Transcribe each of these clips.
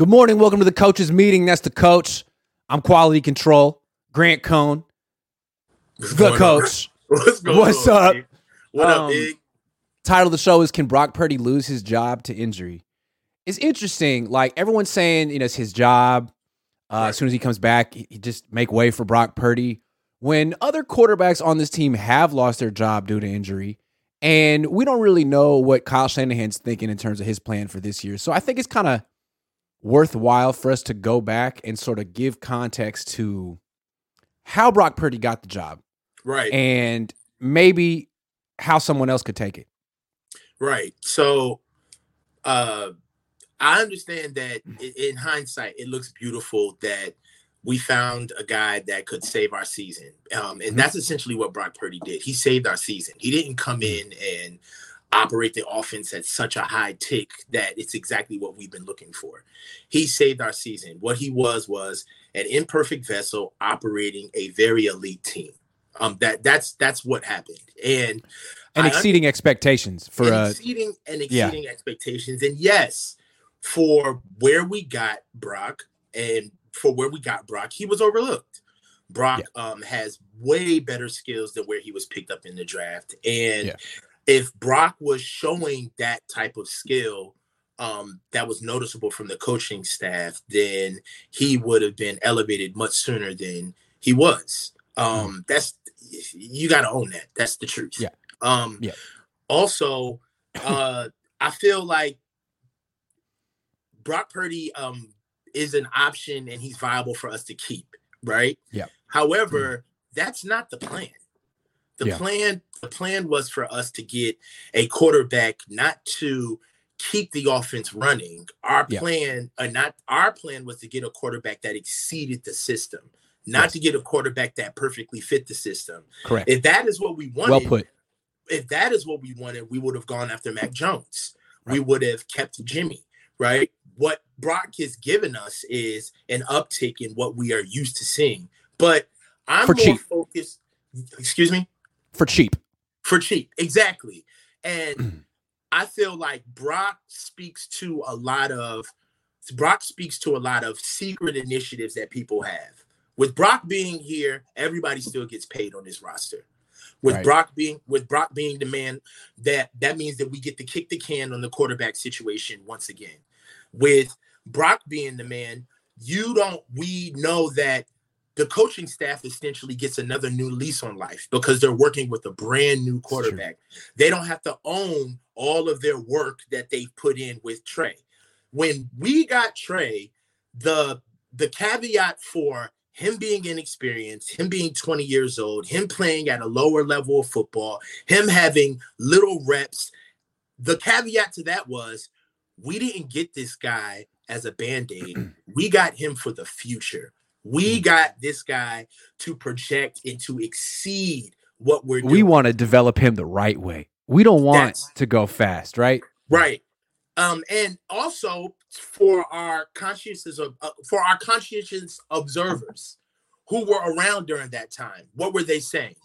Good morning. Welcome to the coaches meeting. That's the coach. I'm quality control. Grant Cohn, What's the coach. on? What's What's on, up? What Um, up, big? Title of the show is Can Brock Purdy lose his job to injury? It's interesting. Like everyone's saying, you know, it's his job. Uh, Right. As soon as he comes back, he, he just make way for Brock Purdy. When other quarterbacks on this team have lost their job due to injury, and we don't really know what Kyle Shanahan's thinking in terms of his plan for this year. So I think it's kind of worthwhile for us to go back and sort of give context to how Brock Purdy got the job Right, and maybe how someone else could take it. right. So, uh, I understand that in hindsight, it looks beautiful that we found a guy that could save our season, um, and Mhm. that's essentially what Brock Purdy did. He saved our season. He didn't come in and operate the offense at such a high tick that it's exactly what we've been looking for. He saved our season. What he was was an imperfect vessel operating a very elite team. Um, that that's that's what happened, and and I exceeding expectations for and uh exceeding and yeah. exceeding expectations. And yes, for where we got Brock and for where we got Brock, he was overlooked. Brock um, has way better skills than where he was picked up in the draft. And Yeah. If Brock was showing that type of skill um, that was noticeable from the coaching staff, then he would have been elevated much sooner than he was. Um, That's you got to own that. That's the truth. Yeah. Um, Yeah. Also, uh, I feel like Brock Purdy um, is an option and he's viable for us to keep, right? Yeah. However, that's not the plan. The Yeah. plan the plan was for us to get a quarterback not to keep the offense running. Our Yeah. plan, uh, not our plan was to get a quarterback that exceeded the system, not Yes. to get a quarterback that perfectly fit the system. correct. If that is what we wanted, Well put. if that is what we wanted, we would have gone after Mac Jones. We would have kept Jimmy, right? What Brock has given us is an uptick in what we are used to seeing. But I'm For more cheap. focused, excuse me, For cheap. For cheap. Exactly. And mm. I feel like Brock speaks to a lot of Brock speaks to a lot of secret initiatives that people have. With Brock being here, everybody still gets paid on this roster. With Right. Brock being with Brock being the man, that that means that we get to kick the can on the quarterback situation once again. With Brock being the man, you don't we know that the coaching staff essentially gets another new lease on life because they're working with a brand new quarterback. They don't have to own all of their work that they've put in with Trey. When we got Trey, the the caveat for him being inexperienced, him being 20 years old, him playing at a lower level of football, him having little reps, the caveat to that was we didn't get this guy as a band-aid. we got him for the future. We got this guy to project and to exceed what we're doing. We want to develop him the right way. We don't want That's- to go fast, right? Right. Um, and also for our conscientious of uh, for our conscientious observers who were around during that time, what were they saying?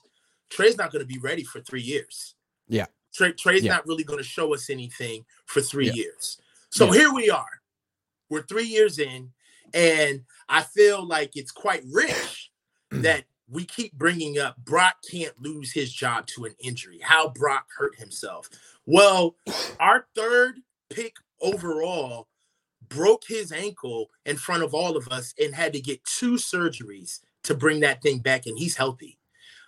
Trey's not going to be ready for three years. Yeah. Trey, Trey's Yeah. not really going to show us anything for three Yeah. years. So Yeah. here we are. We're three years in, and I feel like it's quite rich that we keep bringing up Brock can't lose his job to an injury. How Brock hurt himself. Well, our third pick overall broke his ankle in front of all of us and had to get two surgeries to bring that thing back and he's healthy.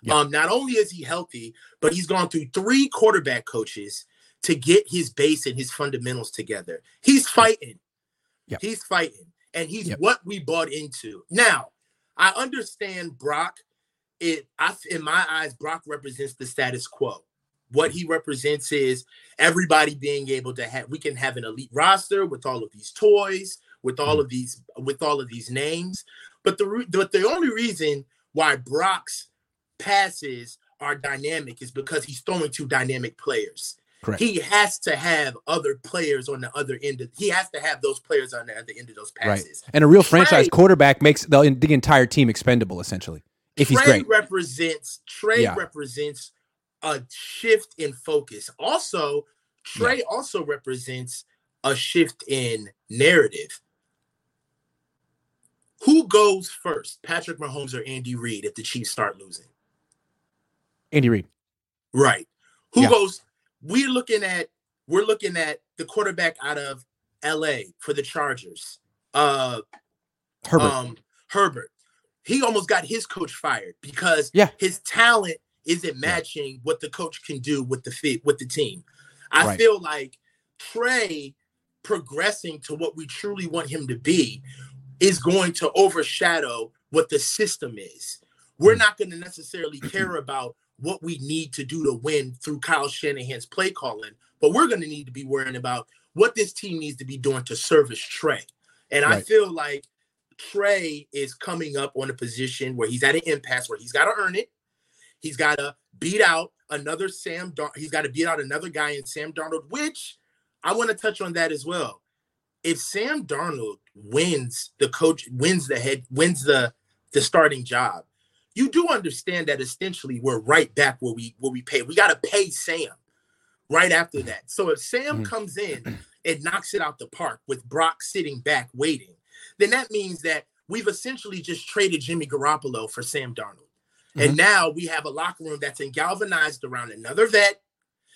Yeah. Um not only is he healthy, but he's gone through three quarterback coaches to get his base and his fundamentals together. He's fighting. Yeah. He's fighting and he's Yep. what we bought into. Now, I understand Brock it I in my eyes Brock represents the status quo. What he represents is everybody being able to have we can have an elite roster with all of these toys, with all mm. of these with all of these names. But the re- but the only reason why Brock's passes are dynamic is because he's throwing to dynamic players. Correct. He has to have other players on the other end of he has to have those players on the other end of those Right. passes. And a real franchise Trey- quarterback makes the, the entire team expendable, essentially, if he's Trey great. represents Trey Yeah. represents a shift in focus. Also, Trey also represents a shift in narrative. Who goes first, Patrick Mahomes or Andy Reid, if the Chiefs start losing? Andy Reid. Right. Who Yeah. goes? We're looking at we're looking at the quarterback out of LA for the Chargers. Uh Herbert. um Herbert. He almost got his coach fired because Yeah. his talent isn't matching what the coach can do with the fit with the team. I Right. feel like Trey progressing to what we truly want him to be is going to overshadow what the system is. We're Mm. not going to necessarily care about what we need to do to win through Kyle Shanahan's play calling, but we're going to need to be worrying about what this team needs to be doing to service Trey. And I feel like Trey is coming up on a position where he's at an impasse where he's got to earn it. He's got to beat out another Sam. Dar- he's got to beat out another guy in Sam Darnold, which I want to touch on that as well. If Sam Darnold wins the coach, wins the head, wins the the starting job, you do understand that essentially we're right back where we where we pay. We got to pay Sam right after that. So if Sam Mhm. comes in and knocks it out the park with Brock sitting back waiting, then that means that we've essentially just traded Jimmy Garoppolo for Sam Darnold. And now we have a locker room that's in galvanized around another vet.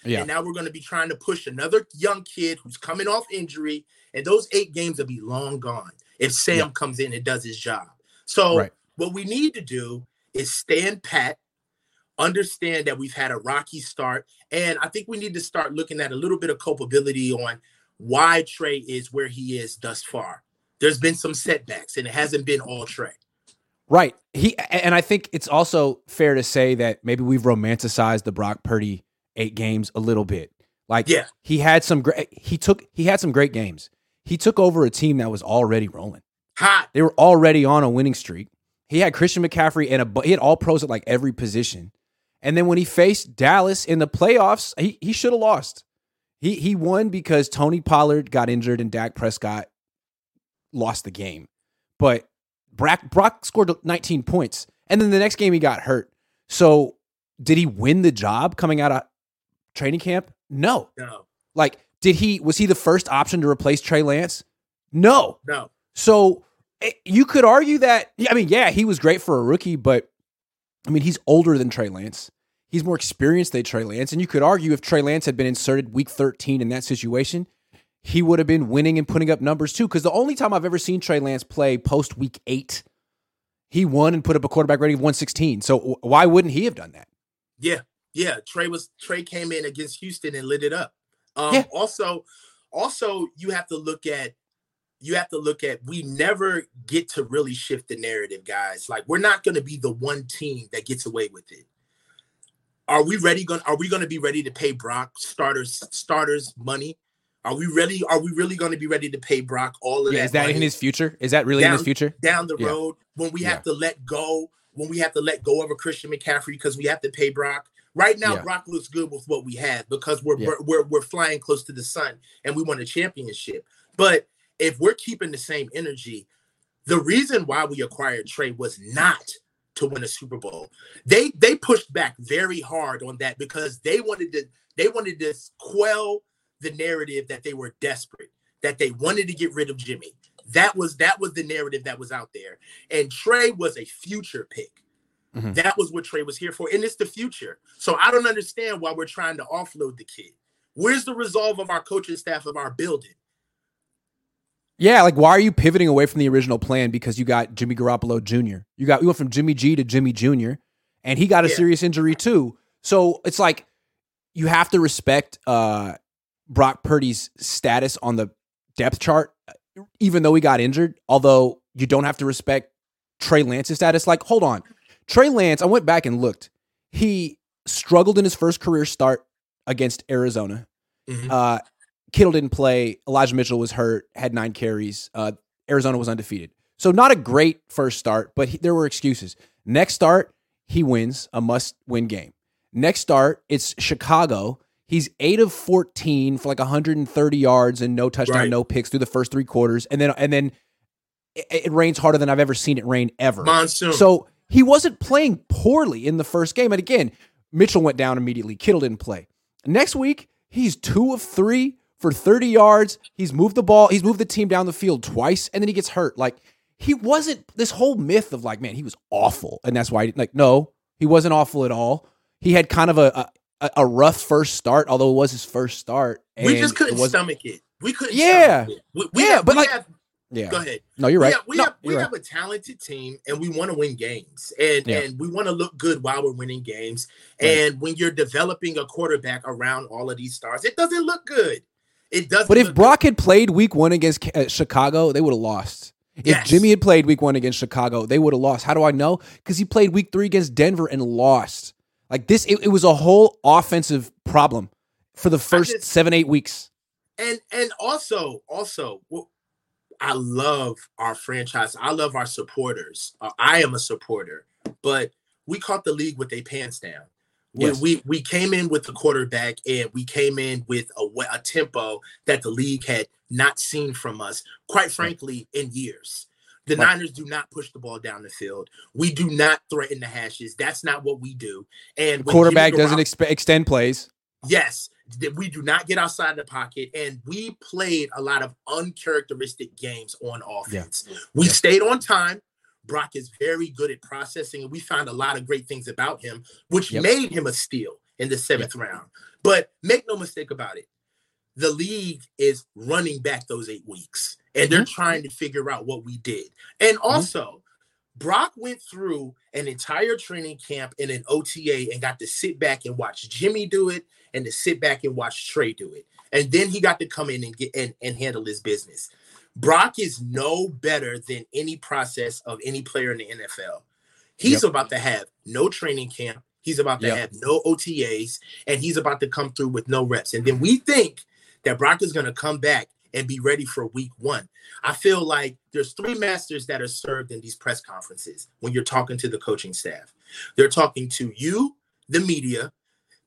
Yeah. And now we're going to be trying to push another young kid who's coming off injury. And those eight games will be long gone if Sam Yeah. comes in and does his job. So Right. what we need to do is stand pat, understand that we've had a rocky start. And I think we need to start looking at a little bit of culpability on why Trey is where he is thus far. There's been some setbacks, and it hasn't been all Trey. Right. He and I think it's also fair to say that maybe we've romanticized the Brock Purdy eight games a little bit. Like Yeah. he had some great he took he had some great games. He took over a team that was already rolling. Hot. They were already on a winning streak. He had Christian McCaffrey and a he had all pros at like every position. And then when he faced Dallas in the playoffs, he he should have lost. He he won because Tony Pollard got injured and Dak Prescott lost the game. But Brock, Brock scored 19 points. And then the next game he got hurt. So did he win the job coming out of training camp? No. No, Like, did he was he the first option to replace Trey Lance? No. no. So you could argue that. I mean, yeah, he was great for a rookie, but I mean, he's older than Trey Lance. He's more experienced than Trey Lance, and you could argue if Trey Lance had been inserted week 13 in that situation, he would have been winning and putting up numbers too. Because the only time I've ever seen Trey Lance play post week eight, he won and put up a quarterback rating of 116. So why wouldn't he have done that? Yeah, yeah. Trey was Trey came in against Houston and lit it up. Um, Yeah. Also, also you have to look at you have to look at we never get to really shift the narrative, guys. Like we're not going to be the one team that gets away with it. Are we ready? Going? Are we going to be ready to pay Brock starters starters money? Are we really? Are we really going to be ready to pay Brock all of Yeah, that? is that money? in his future? Is that really in his future? down the Yeah. road when we Yeah. have to let go when we have to let go of a Christian McCaffrey because we have to pay Brock. Right now, Yeah. Brock looks good with what we have because we're, we're we're we're flying close to the sun and we won a championship. But if we're keeping the same energy, the reason why we acquired Trey was not to win a Super Bowl. They they pushed back very hard on that because they wanted to they wanted to quell the narrative that they were desperate, that they wanted to get rid of Jimmy. That was that was the narrative that was out there. And Trey was a future pick. Mhm. That was what Trey was here for. And it's the future. So I don't understand why we're trying to offload the kid. Where's the resolve of our coaching staff of our building? Yeah, like why are you pivoting away from the original plan because you got Jimmy Garoppolo Jr. You got you went from Jimmy G to Jimmy Jr. and he got a Yeah. serious injury too. So it's like you have to respect uh Brock Purdy's status on the depth chart, even though he got injured. Although you don't have to respect Trey Lance's status. Like, hold on, Trey Lance. I went back and looked. He struggled in his first career start against Arizona. Mhm. Uh, Kittle didn't play. Elijah Mitchell was hurt, had nine carries. Uh, Arizona was undefeated. So not a great first start, but he, there were excuses. Next start, he wins a must-win game. Next start, it's Chicago. He's eight of fourteen for like 130 yards and no touchdown, Right. no picks through the first three quarters, and then and then it, it rains harder than I've ever seen it rain ever. Monsoon. So he wasn't playing poorly in the first game. And again, Mitchell went down immediately. Kittle didn't play. Next week, he's two of three for 30 yards. He's moved the ball, he's moved the team down the field twice, and then he gets hurt. Like he wasn't this whole myth of like, man, he was awful, and that's why. Like, no, he wasn't awful at all. He had kind of a a, a rough first start, although it was his first start. we just couldn't it stomach it. We couldn't. Yeah, we, we yeah, have, but we like, have, yeah. Go ahead. No, you're right. We have, we no, have, we right. have a talented team, and we want to win games, and Yeah. and we want to look good while we're winning games. Right. And when you're developing a quarterback around all of these stars, it doesn't look good. It doesn't. But if Brock had played Week One against uh, Chicago, they would have lost. If Yes. Jimmy had played Week One against Chicago, they would have lost. How do I know? Because he played Week Three against Denver and lost. Like this, it, it was a whole offensive problem for the first just- seven, eight weeks. and and also also well, i love our franchise i love our supporters uh, i am a supporter but we caught the league with a pants down we, Yes. we we came in with the quarterback and we came in with a, a tempo that the league had not seen from us quite frankly in years the Right. Niners do not push the ball down the field. We do not threaten the hashes. That's not what we do. And Quarterback doesn't expe- extend plays. Yes, that we do not get outside the pocket, and we played a lot of uncharacteristic games on offense. We Yeah. stayed on time. Brock is very good at processing, and we found a lot of great things about him, which Yep. made him a steal in the seventh round. But make no mistake about it, the league is running back those eight weeks, and they're Mm-hmm. trying to figure out what we did. And also, Brock went through an entire training camp and an OTA and got to sit back and watch Jimmy do it and to sit back and watch Trey do it. And then he got to come in and get and, and handle his business. Brock is no better than any process of any player in the NFL. He's about to have no training camp. He's about to Yep. have no OTAs, and he's about to come through with no reps. And then we think that Brock is going to come back and be ready for week one. I feel like there's three masters that are served in these press conferences when you're talking to the coaching staff. They're talking to you, the media,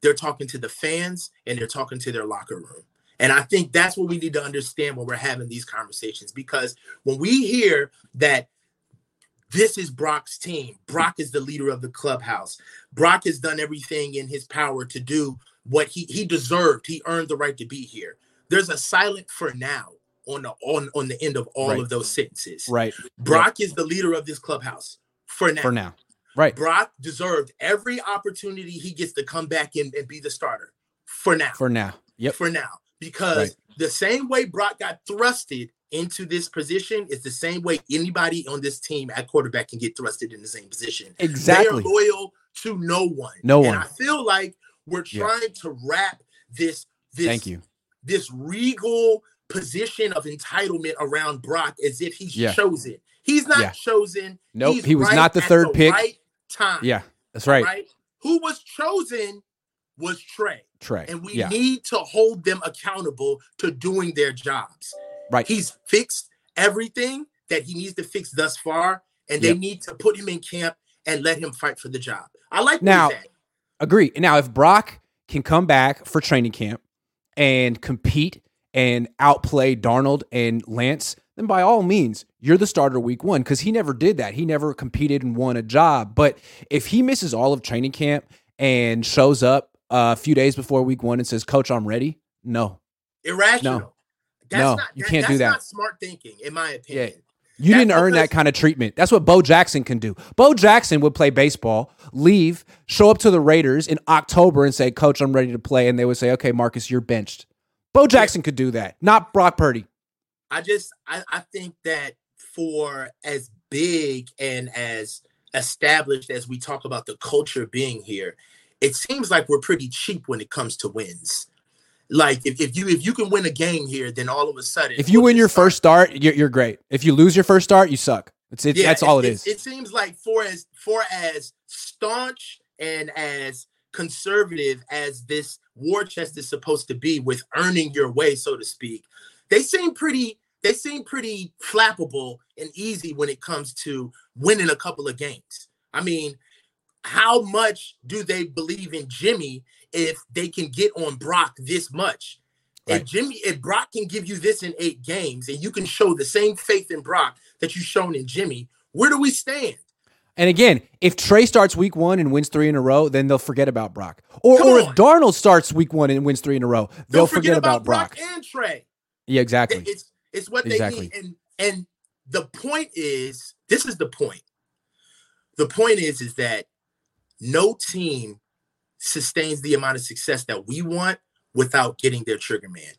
they're talking to the fans, and they're talking to their locker room. And I think that's what we need to understand when we're having these conversations because when we hear that this is Brock's team, Brock is the leader of the clubhouse, Brock has done everything in his power to do what he, he deserved, he earned the right to be here. There's a silent for now on the on, on the end of all Right. of those sentences. Right. Brock is the leader of this clubhouse for now. For now. Right. Brock deserved every opportunity he gets to come back in and be the starter for now. For now. Yep. For now. Because Right. the same way Brock got thrusted into this position is the same way anybody on this team at quarterback can get thrusted in the same position. Exactly. They are loyal to no one. No and one. I feel like we're Yeah. trying to wrap this this Thank you. this regal position of entitlement around Brock as if he's Yeah. chosen. He's not Yeah. chosen. Nope. He was right not the third pick. Right time. Yeah. That's right. Right. Who was chosen was Trey, Trey. and we yeah. need to hold them accountable to doing their jobs. Right. He's fixed everything that he needs to fix thus far, and they Yep. need to put him in camp and let him fight for the job. I like Now- now. Agree. Now, if Brock can come back for training camp and compete and outplay Darnold and Lance, then by all means, you're the starter week one because he never did that. He never competed and won a job. But if he misses all of training camp and shows up a few days before week one and says, Coach, I'm ready, no. Irrational. No. That's No, not, you that- can't do that. not smart thinking, in my opinion. Yeah. You That's didn't earn that kind of treatment. That's what Bo Jackson can do. Bo Jackson would play baseball, leave, show up to the Raiders in October and say, Coach, I'm ready to play. And they would say, Okay, Marcus, you're benched. Bo Jackson could do that, not Brock Purdy. I just I, I think that for as big and as established as we talk about the culture being here, it seems like we're pretty cheap when it comes to wins. Like if, if you if you can win a game here, then all of a sudden If you win your first start, you're, you're great. If you lose your first start, you suck. It's, it's that's all it is. It, seems like for as for as staunch and as conservative as this war chest is supposed to be with earning your way, so to speak, they seem pretty they seem pretty flappable and easy when it comes to winning a couple of games. I mean, how much do they believe in Jimmy if they can get on Brock this much? Right. If Jimmy, if Brock can give you this in eight games, and you can show the same faith in Brock that you've shown in Jimmy, where do we stand? And again, if Trey starts week one and wins three in a row, then they'll forget about Brock. Or, or if. Darnold starts week one and wins three in a row, they'll, Don't forget, about, Brock. and Trey. Yeah, exactly. It's it's what they Exactly. need, and and the point is, this is the point. The point is, is that no team sustains the amount of success that we want without getting their trigger man.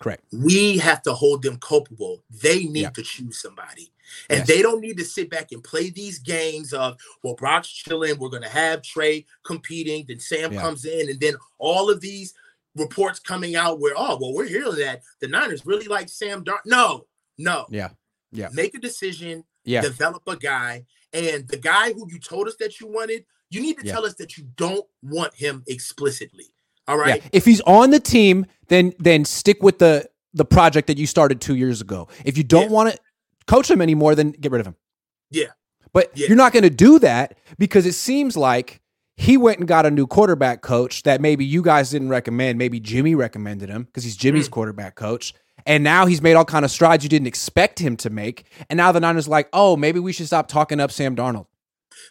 Correct. We have to hold them culpable. They need yeah. to choose somebody. And yes. they don't need to sit back and play these games of, well, Brock's chilling. We're going to have Trey competing. Then Sam yeah. comes in. And then all of these reports coming out where, oh, well, we're hearing that the Niners really like Sam Darn. No, no. Yeah. Yeah. Make a decision. Yeah. Develop a guy. And the guy who you told us that you wanted, you need to yeah. tell us that you don't want him explicitly. All right. Yeah. If he's on the team, then then stick with the the project that you started two years ago. If you don't yeah. want to coach him anymore, then get rid of him. Yeah. But yeah. you're not going to do that because it seems like he went and got a new quarterback coach that maybe you guys didn't recommend. Maybe Jimmy recommended him because he's Jimmy's mm. quarterback coach. And now he's made all kind of strides you didn't expect him to make. And now the Niners like, oh, maybe we should stop talking up Sam Darnold.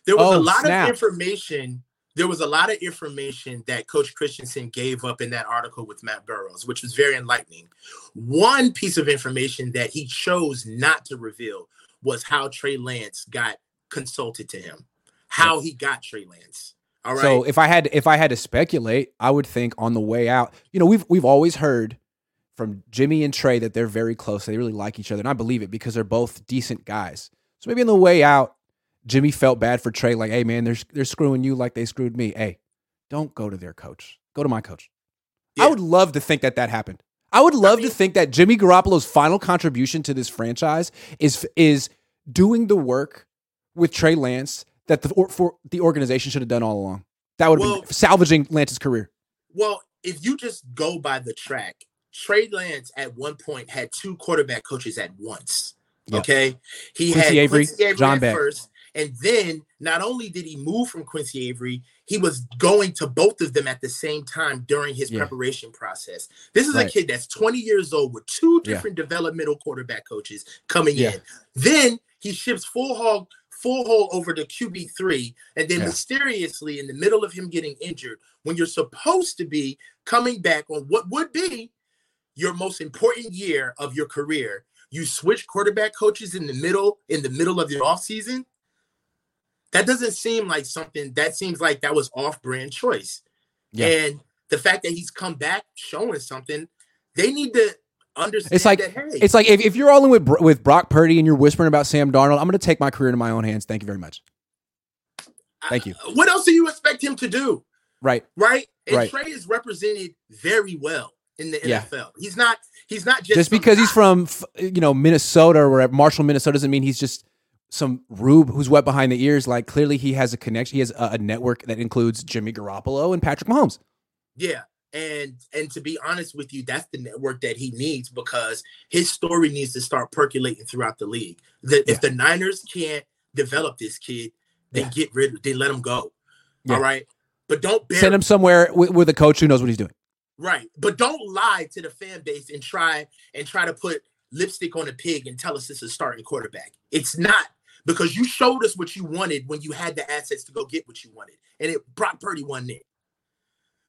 There was oh, a lot snap. of information. There was a lot of information that Coach Christensen gave up in that article with Matt Barrows, which was very enlightening. One piece of information that he chose not to reveal was how Trey Lance got consulted to him, how he got Trey Lance. All right. So if I had if I had to speculate, I would think on the way out, you know, we've we've always heard from Jimmy and Trey that they're very close. They really like each other, and I believe it because they're both decent guys. So maybe on the way out, Jimmy felt bad for Trey, like, "Hey man, they're they're screwing you like they screwed me. Hey, don't go to their coach. Go to my coach." Yeah. I would love to think that that happened. I would love I mean, to think that Jimmy Garoppolo's final contribution to this franchise is is doing the work with Trey Lance that the or, for the organization should have done all along. That would well, be salvaging Lance's career. Well, if you just go by the track, Trey Lance at one point had two quarterback coaches at once. Yep. Okay, he Quincy had Avery, Quincy Avery John Beck. first, and then not only did he move from Quincy Avery, he was going to both of them at the same time during his yeah. preparation process. This is right. a kid that's 20 years old with two different yeah. developmental quarterback coaches coming yeah. in. Then he ships full hog full hole over to QB3, and then mysteriously in the middle of him getting injured, when you're supposed to be coming back on what would be your most important year of your career, you switch quarterback coaches in the middle in the middle of your offseason. That doesn't seem like something that seems like that was off-brand choice. Yeah. And the fact that he's come back showing something, they need to understand. It's like that, hey, it's like if, if you're all in with with Brock Purdy and you're whispering about Sam Darnold, I'm going to take my career into my own hands. Thank you very much. Thank you. I, what else do you expect him to do? Right. Right. And right. Trey is represented very well in the yeah. NFL. He's not. He's not just just because guy. he's from you know Minnesota or wherever, Marshall, Minnesota doesn't mean he's just some rube who's wet behind the ears. Like clearly he has a connection. He has a, a network that includes Jimmy Garoppolo and Patrick Mahomes. Yeah, and and to be honest with you, that's the network that he needs because his story needs to start percolating throughout the league. That yeah. if the Niners can't develop this kid, then yeah. get rid. Of, they let him go. Yeah. All right, but don't send him somewhere with, with a coach who knows what he's doing. Right. But don't lie to the fan base and try and try to put lipstick on a pig and tell us it's a starting quarterback. It's not because you showed us what you wanted when you had the assets to go get what you wanted. And it Brock Purdy won it.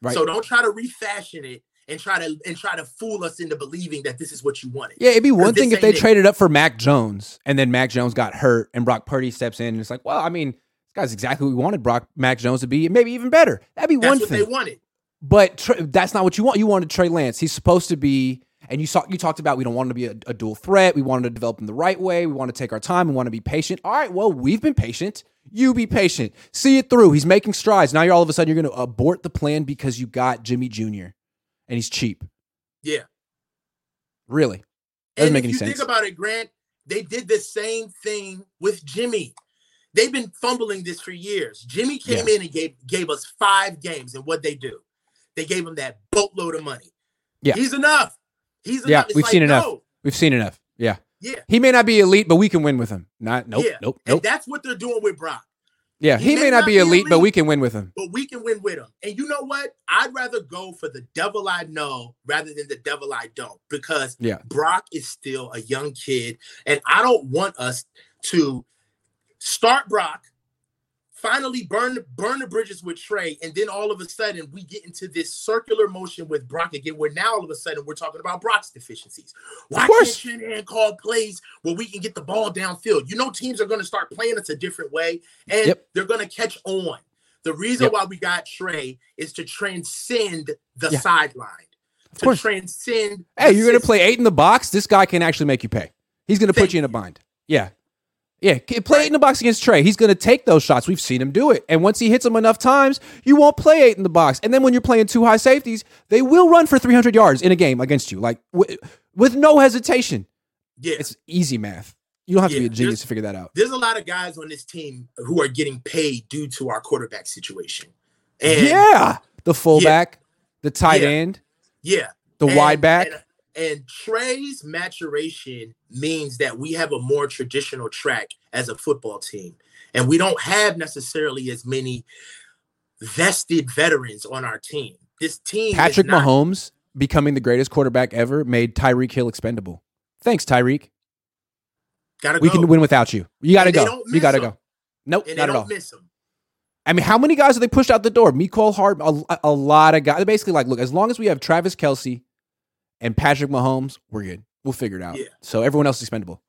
Right. So don't try to refashion it and try to and try to fool us into believing that this is what you wanted. Yeah, it'd be one thing if they it. traded up for Mac Jones and then Mac Jones got hurt and Brock Purdy steps in and it's like, well, I mean, this guy's exactly what we wanted Brock Mac Jones to be, maybe even better. That'd be That's one thing. they wanted. But that's not what you want. You wanted Trey Lance. He's supposed to be, and you saw you talked about we don't want to be a, a dual threat. We wanted to develop him the right way. We want to take our time. We want to be patient. All right, well, we've been patient. You be patient. See it through. He's making strides. Now you're all of a sudden you're going to abort the plan because you got Jimmy Jr. and he's cheap. Yeah. Really? Doesn't and make any you sense. Think about it, Grant. They did the same thing with Jimmy. They've been fumbling this for years. Jimmy came yeah. in and gave gave us five games, and what they do? They gave him that boatload of money. Yeah, he's enough. He's yeah. We've like, seen enough. No. We've seen enough. Yeah, yeah. He may not be elite, but we can win with him. Not nope, yeah. nope, nope. And that's what they're doing with Brock. Yeah, he, he may, may, not be elite, elite, but we can win with him. But we can win with him. And you know what? I'd rather go for the devil I know rather than the devil I don't because yeah. Brock is still a young kid. And I don't want us to start Brock, finally burn burn the bridges with Trey, and then all of a sudden we get into this circular motion with Brock again, where now all of a sudden we're talking about Brock's deficiencies. Why can't Shanahan call plays where we can get the ball downfield? You know, teams are going to start playing us a different way, and yep. they're going to catch on. The reason yep. why we got Trey is to transcend the yeah. sideline. Of to course. transcend. Hey, you're going to play eight in the box. This guy can actually make you pay. He's going to put you in a bind. Yeah. Yeah, play eight in the box against Trey. He's going to take those shots. We've seen him do it. And once he hits them enough times, you won't play eight in the box. And then when you're playing two high safeties, they will run for 300 yards in a game against you, like w- with no hesitation. Yeah, it's easy math. You don't have yeah, to be a genius to figure that out. There's a lot of guys on this team who are getting paid due to our quarterback situation. And yeah, the fullback, yeah, the tight yeah, end, yeah, the and, wide back. And, and Trey's maturation means that we have a more traditional track as a football team. And we don't have necessarily as many vested veterans on our team. This team Patrick not- Mahomes becoming the greatest quarterback ever made Tyreek Hill expendable. Thanks, Tyreek. Gotta we go. can win without you. You gotta go. You gotta go. Nope, and not at all. Miss him. I mean, how many guys are they pushed out the door? Mecole Hard, a, a lot of guys. They're basically like, look, as long as we have Travis Kelce and Patrick Mahomes, we're good. We'll figure it out. Yeah. So everyone else is expendable.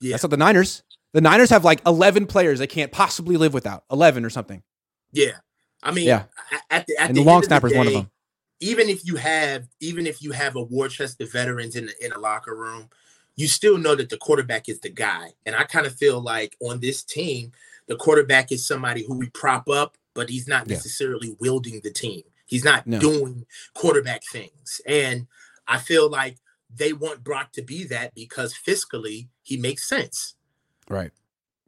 Yeah. That's not the Niners. The Niners have like 11 players they can't possibly live without. 11 or something. Yeah. I mean, yeah. at the, at and the, the long snapper is one of them. Even if you have, even if you have a war chest of veterans in the, in a locker room, you still know that the quarterback is the guy. And I kind of feel like on this team, the quarterback is somebody who we prop up, but he's not necessarily yeah. wielding the team. He's not no. doing quarterback things. And I feel like they want Brock to be that because fiscally he makes sense. Right.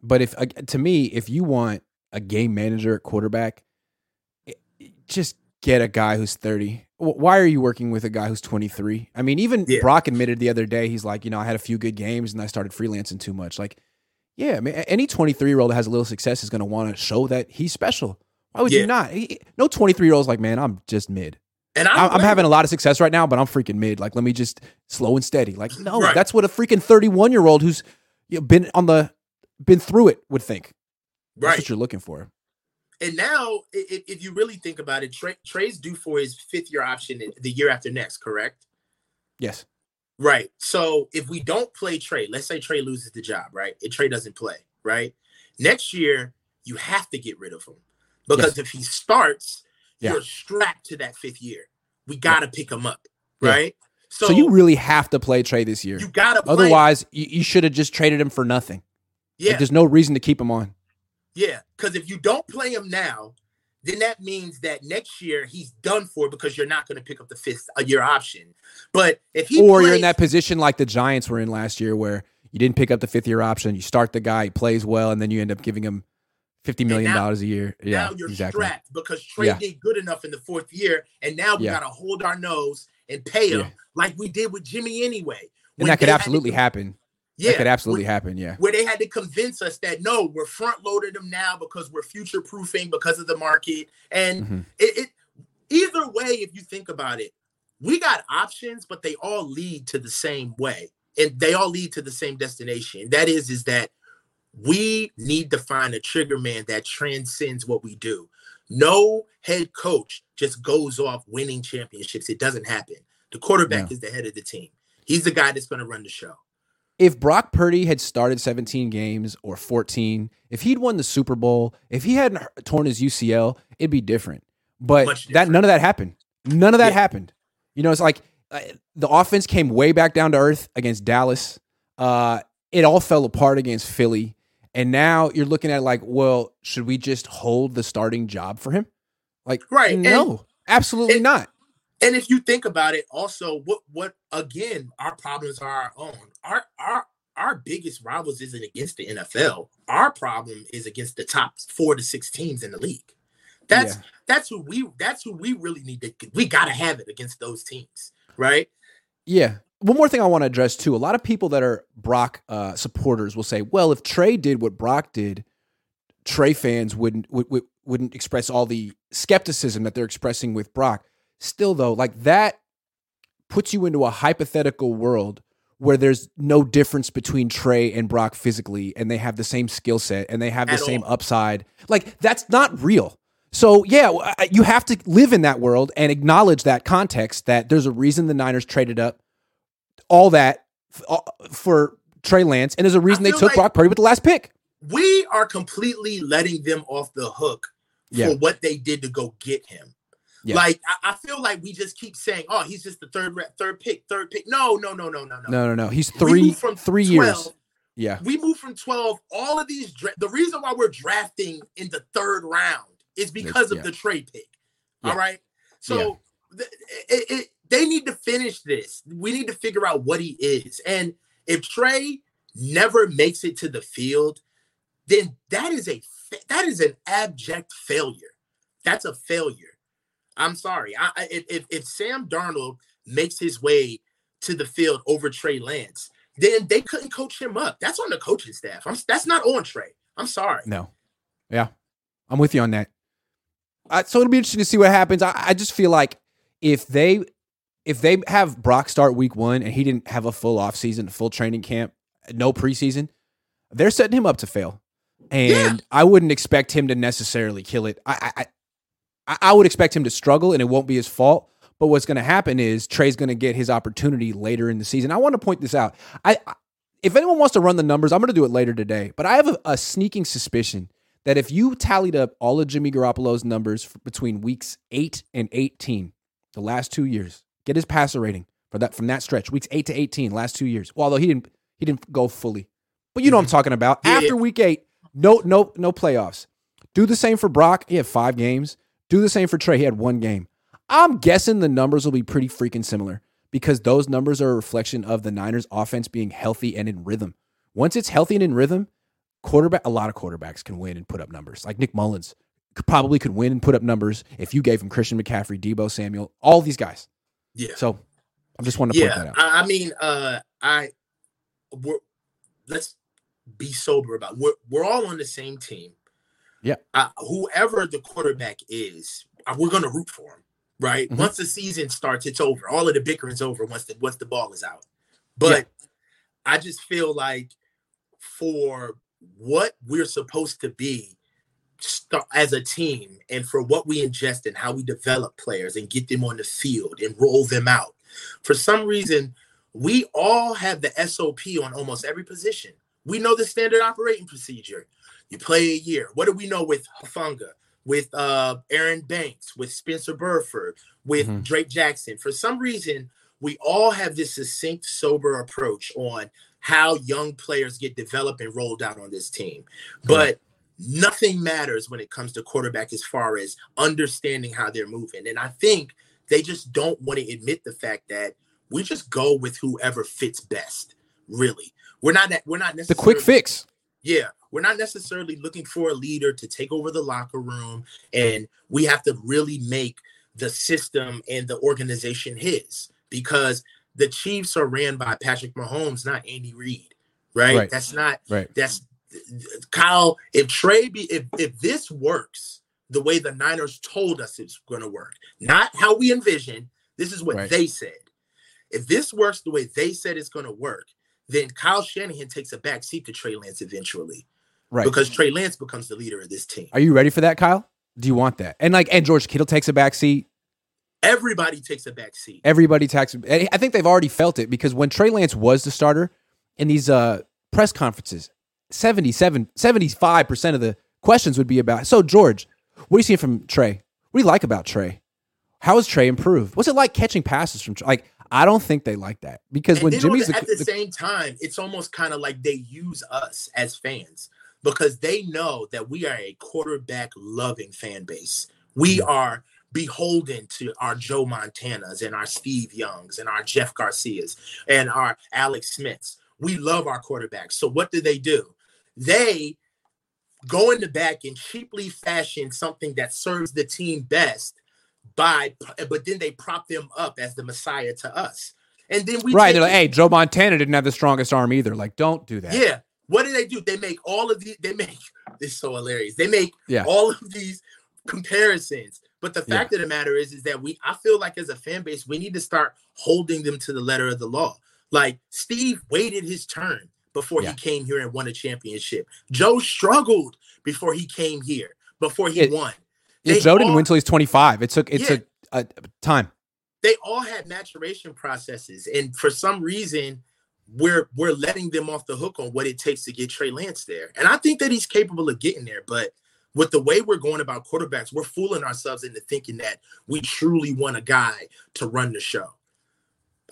But if to me, if you want a game manager at quarterback, just get a guy who's 30. Why are you working with a guy who's 23? I mean, even yeah. Brock admitted the other day, he's like, you know, I had a few good games and I started freelancing too much. Like, yeah, I mean, any 23 year old that has a little success is going to want to show that he's special. Why would yeah. you not? He, no 23 year old's like, man, I'm just mid. And I'm, I'm having a lot of success right now, but I'm freaking mid. Like, let me just slow and steady. Like, no, right. that's what a freaking 31 year old who's you know, been on the been through it would think. Right. That's what you're looking for. And now, if, if you really think about it, Trey, Trey's due for his fifth year option the year after next, correct? Yes. Right. So if we don't play Trey, let's say Trey loses the job, right? And Trey doesn't play, right? Next year, you have to get rid of him because yes. if he starts, yeah. you're strapped to that fifth year. We got to yeah. pick him up, right? Yeah. So, so, you really have to play Trey this year. You got to. Otherwise, you, you should have just traded him for nothing. Yeah. Like, there's no reason to keep him on. Yeah, because if you don't play him now, then that means that next year he's done for because you're not going to pick up the fifth a year option. But if he or plays, you're in that position like the Giants were in last year, where you didn't pick up the fifth year option, you start the guy, he plays well, and then you end up giving him fifty million dollars a year. Yeah, now you're exactly. strapped because Trey yeah. did good enough in the fourth year, and now we yeah. got to hold our nose and pay him yeah. like we did with Jimmy anyway. And that could absolutely to, hahappen. Yeah, that could absolutely where, happen. Yeah, where they had to convince us that no, we're front loaded them now because we're future proofing because of the market, and mm-hmm. it, it either way, if you think about it, we got options, but they all lead to the same way, and they all lead to the same destination. That is, is that we need to find a trigger man that transcends what we do. No head coach just goes off winning championships. It doesn't happen. The quarterback is the head of the team. He's the guy that's going to run the show. If Brock Purdy had started 17 games or 14, if he'd won the Super Bowl, if he hadn't torn his UCL, it'd be different. But different. that none of that happened. None of that yeah. happened. You know, it's like uh, the offense came way back down to earth against Dallas. Uh, it all fell apart against Philly. And now you're looking at like, well, should we just hold the starting job for him? Like, right? No, and, absolutely and, not. And if you think about it, also, what what again, our problems are our own. Our our our biggest rivals isn't against the NFL. Our problem is against the top four to six teams in the league. That's yeah. that's who we that's who we really need to we gotta have it against those teams, right? Yeah one more thing I want to address too. A lot of people that are Brock uh, supporters will say, "Well, if Trey did what Brock did, Trey fans wouldn't would, wouldn't express all the skepticism that they're expressing with Brock." Still, though, like that puts you into a hypothetical world where there's no difference between Trey and Brock physically, and they have the same skill set and they have the At same all. upside. Like that's not real. So yeah, you have to live in that world and acknowledge that context that there's a reason the Niners traded up all that all- uh, for Trey Lance, and there's a reason they took like- Brock Purdy with the last pick. we are completely letting them off the hook Yeah. for what they did to go get him. Yeah. Like I, I feel like we just keep saying, "Oh, he's just the third re- third pick, third pick." No, no, no, no, no, no. No, no, no. He's three from three 12 years. Yeah, We moved from twelve. All of these. Dra- the reason why we're drafting in the third round is because of the trade pick. All right. So th- it, it, they need to finish this. We need to figure out what he is, and if Trey never makes it to the field, then that is a that is an abject failure. That's a failure. I'm sorry. I, if, if Sam Darnold makes his way to the field over Trey Lance, then they couldn't coach him up. That's on the coaching staff. I'm, that's not on Trey. I'm sorry. no, yeah, I'm with you on that. So it'll be interesting to see what happens. I, I just feel like if they if they have Brock start week one and he didn't have a full off season, full training camp, no preseason, they're setting him up to fail. And I wouldn't expect him to necessarily kill it. I, I I I would expect him to struggle, and it won't be his fault. But what's going to happen is Trey's going to get his opportunity later in the season. I want to point this out. I, I if anyone wants to run the numbers, I'm going to do it later today. But I have a, a sneaking suspicion that if you tallied up all of Jimmy Garoppolo's numbers between weeks eight and 18, the last two years, get his passer rating for that from that stretch, weeks eight to 18, last two years. Well, although he didn't he didn't go fully, but you know what I'm mm-hmm. talking about. Yeah, After week eight, no no no playoffs. Do the same for Brock. He had five games. Do the same for Trey. He had one game. I'm guessing the numbers will be pretty freaking similar because those numbers are a reflection of the Niners offense being healthy and in rhythm. Once it's healthy and in rhythm, quarterback a lot of quarterbacks can win and put up numbers. Like Nick Mullens could, probably could win and put up numbers if you gave him Christian McCaffrey, Deebo Samuel, all these guys. Yeah. So I just wanted to point that out. I, I mean, uh, I we're, let's be sober about. We're we're all on the same team. Yeah. Uh, whoever the quarterback is, uh, we're gonna root for him, right? Mhm. Once the season starts, it's over. All of the bickering's over once the once the ball is out. But I just feel like for what we're supposed to be as a team and for what we ingest and how we develop players and get them on the field and roll them out. For some reason we all have the sop on almost every position. We know the standard operating procedure. You play a year. What do we know with Hufanga, with uh aaron banks with spencer burford with Mhm. drake jackson? For some reason we all have this succinct sober approach on how young players get developed and rolled out on this team. But nothing matters when it comes to quarterback as far as understanding how they're moving. And I think they just don't want to admit the fact that we just go with whoever fits best. Really, we're not that we're not The quick fix. Yeah, we're not necessarily looking for a leader to take over the locker room, and we have to really make the system and the organization his because the Chiefs are ran by Patrick Mahomes, not Andy Reid. Right? Right. That's not Right. that's Kyle. If Trey be if if this works the way the Niners told us it's going to work, not how we envision. This is what Right. they said. If this works the way they said it's going to work, then Kyle Shanahan takes a back seat to Trey Lance eventually Right. because Trey Lance becomes the leader of this team. Are you ready for that, Kyle? Do you want that? And like, and George Kittle takes a back seat. Everybody takes a back seat. Everybody takes. I think they've already felt it because when Trey Lance was the starter in these uh, press conferences, 77, 75% of the questions would be about, so George, what are you seeing from Trey? What do you like about Trey? How has Trey improved? What's it like catching passes from Trey? Like, I don't think they like that because And when Jimmy's the- at the, the- same time, it's almost kind of like they use us as fans because they know that we are a quarterback loving fan base. We are beholden to our Joe Montanas and our Steve Youngs and our Jeff Garcias and our Alex Smiths. We love our quarterbacks. So what do they do? They go in the back and cheaply fashion something that serves the team best by but then they prop them up as the messiah to us. And then we right, they're like, hey, Joe Montana didn't have the strongest arm either. Like, don't do that. yeah. What do they do? They make all of these. They make this so hilarious. They make Yeah. all of these comparisons. But the fact of the matter is, is that we I feel like as a fan base, we need to start holding them to the letter of the law. Like Steve waited his turn before yeah. he came here and won a championship. Joe struggled before he came here, before he it, won. Yeah, Joe didn't win until he's 25. It took it took a, a time. They all had maturation processes, and for some reason, we're we're letting them off the hook on what it takes to get Trey Lance there. And I think that he's capable of getting there, but with the way we're going about quarterbacks, we're fooling ourselves into thinking that we truly want a guy to run the show.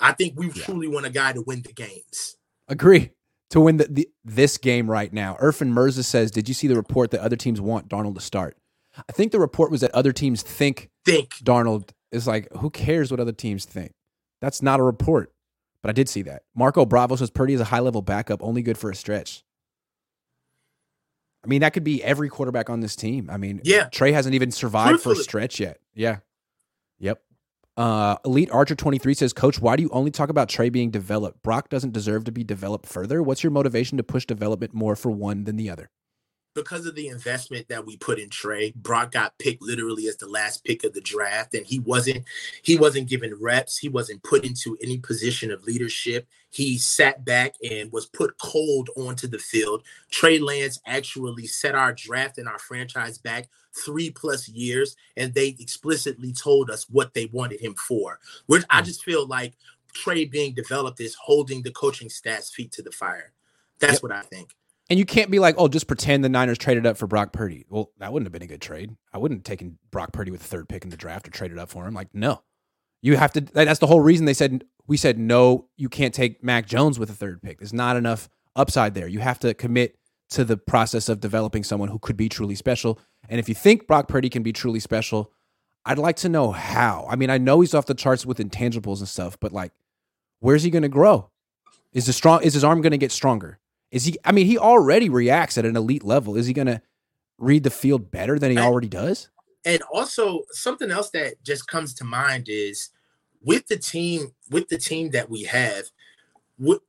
I think we yeah. truly want a guy to win the games. Agree. To win the, the this game right now. Irfan Mirza says, Did you see the report that other teams want Darnold to start? I think the report was that other teams think think Darnold is like, who cares what other teams think? That's not a report. But I did see that. Marco Bravo says Purdy is a high level backup, only good for a stretch. I mean, that could be every quarterback on this team. I mean, yeah. Trey hasn't even survived Truthfully. for a stretch yet. Yeah. Yep. Uh, Elite Archer 23 says, Coach, why do you only talk about Trey being developed? Brock doesn't deserve to be developed further. What's your motivation to push development more for one than the other? Because of the investment that we put in Trey, Brock got picked literally as the last pick of the draft, and he wasn't he wasn't given reps. He wasn't put into any position of leadership. He sat back and was put cold onto the field. Trey Lance actually set our draft and our franchise back three plus years, and they explicitly told us what they wanted him for. Which I hmm. just feel like Trey being developed is holding the coaching staff's feet to the fire. That's yep. what I think. And you can't be like, oh, just pretend the Niners traded up for Brock Purdy. Well, that wouldn't have been a good trade. I wouldn't have taken Brock Purdy with the third pick in the draft or traded up for him. Like, no. You have to that's the whole reason they said we said no, you can't take Mac Jones with a third pick. There's not enough upside there. You have to commit to the process of developing someone who could be truly special. And if you think Brock Purdy can be truly special, I'd like to know how. I mean, I know he's off the charts with intangibles and stuff, but like, where's he going to grow? Is the strong? Is his arm going to get stronger? Is he? I mean, he already reacts at an elite level. Is he going to read the field better than he already does? And also, something else that just comes to mind is with the team, with the team that we have, with,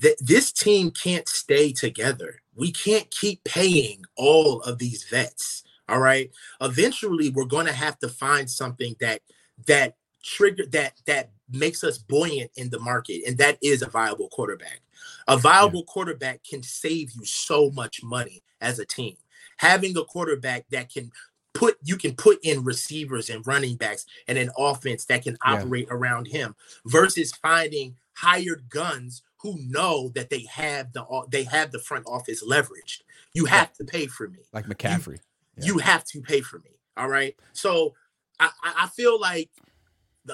th- this team can't stay together. We can't keep paying all of these vets. All right. Eventually, we're going to have to find something that that trigger that that makes us buoyant in the market, and that is a viable quarterback. A viable yeah. quarterback can save you so much money as a team. Having a quarterback that can put you can put in receivers and running backs and an offense that can operate yeah. around him versus finding hired guns who know that they have the they have the front office leveraged. You have yeah. to pay for me. Like McCaffrey. You, you, have to pay for me. All right. So I, I feel like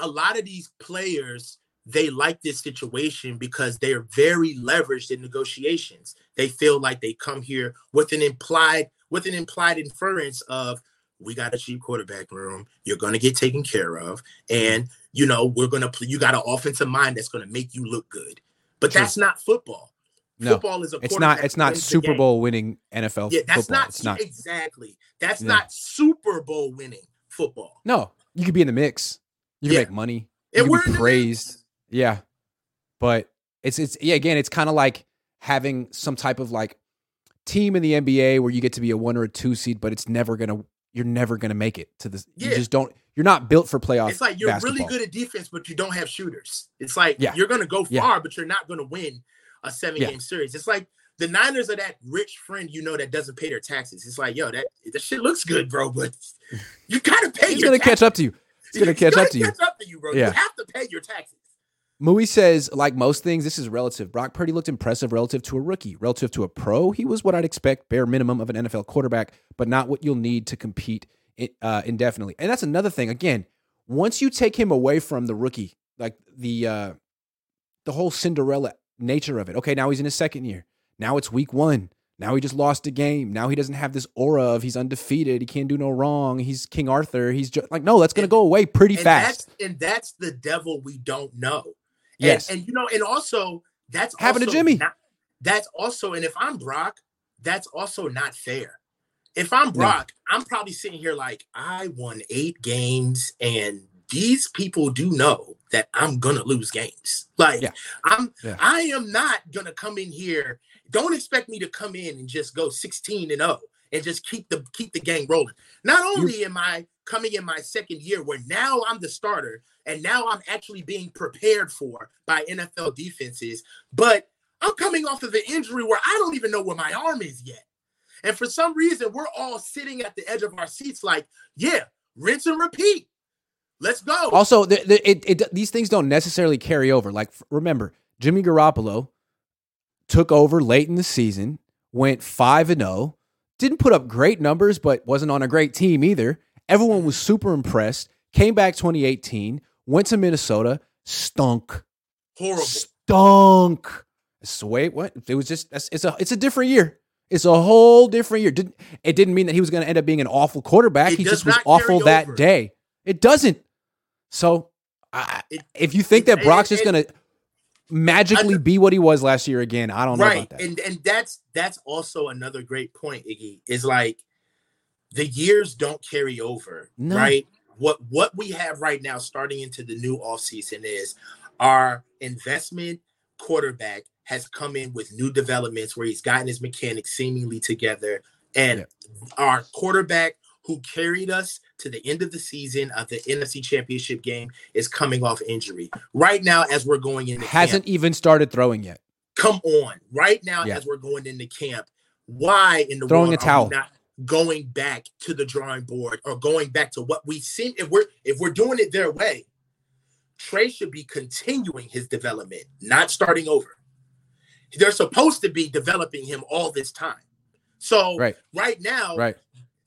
a lot of these players they like this situation because they're very leveraged in negotiations. They feel like they come here with an implied with an implied inference of we got a cheap quarterback room. You're going to get taken care of, and you know we're going to. play. You got an offensive mind that's going to make you look good. But True. that's not football. No, football is a. It's not. It's not Super Bowl winning NFL. Yeah, that's football. not. It's not exactly. That's yeah. not Super Bowl winning football. No, you could be in the mix. You can yeah. make money. You and be praised. Yeah. But it's it's yeah, again, it's kind of like having some type of like team in the NBA where you get to be a one or a two seed, but it's never gonna you're never gonna make it to this. Yeah. You just don't you're not built for playoffs. It's like you're basketball. really good at defense, but you don't have shooters. It's like yeah. you're gonna go far, yeah. but you're not gonna win a seven game series. It's like the Niners are that rich friend you know that doesn't pay their taxes. It's like, yo, that that shit looks good, bro, but you gotta pay. He's gonna taxes. catch up to you. It's gonna catch up to you. Catch up to you, bro. Yeah. You have to pay your taxes. Mui says, like most things, this is relative. Brock Purdy looked impressive relative to a rookie. Relative to a pro, he was what I'd expect, bare minimum of an NFL quarterback, but not what you'll need to compete uh, indefinitely. And that's another thing. Again, once you take him away from the rookie, like the uh, the whole Cinderella nature of it. Okay, now he's in his second year. Now it's week one. Now he just lost a game. Now he doesn't have this aura of he's undefeated. He can't do no wrong. He's King Arthur. He's just like, no, that's going to go away pretty and fast. That's, and that's the devil we don't know. Yes. And, and you know, and also that's having to Jimmy. Not, that's also, and if I'm Brock, that's also not fair. If I'm Brock, no. I'm probably sitting here like, I won eight games, and these people do know that I'm gonna lose games. Like yeah. I'm yeah. I am not gonna come in here. Don't expect me to come in and just go 16 and 0 and just keep the keep the game rolling. Not only am I coming in my second year where now I'm the starter and now I'm actually being prepared for by NFL defenses, but I'm coming off of an injury where I don't even know where my arm is yet. And for some reason, we're all sitting at the edge of our seats, like, yeah, rinse and repeat. Let's go. Also, the, the, it, it, these things don't necessarily carry over. Like, remember, Jimmy Garoppolo took over late in the season, went 5 and 0, didn't put up great numbers, but wasn't on a great team either. Everyone was super impressed. Came back 2018, went to Minnesota, stunk. Horrible. Stunk. So wait, what? It was just it's a it's a different year. It's a whole different year. Didn't it didn't mean that he was going to end up being an awful quarterback. It he just was awful that over. day. It doesn't. So, I, It- if you think it- that Brock's just going to magically be what he was last year again, I don't know right about that. and and that's that's also another great point iggy is like the years don't carry over No. right what what we have right now starting into the new offseason is our investment quarterback has come in with new developments where he's gotten his mechanics seemingly together and our quarterback who carried us to the end of the season of the NFC championship game is coming off injury right now as we're going in. Hasn't even started throwing yet. come on right now Yeah. as we're going into camp why in the Throwing world a towel. are we not going back to the drawing board or going back to what we seem if we're if we're doing it their way trey should be continuing his development not starting over they're supposed to be developing him all this time so Right. right now Right.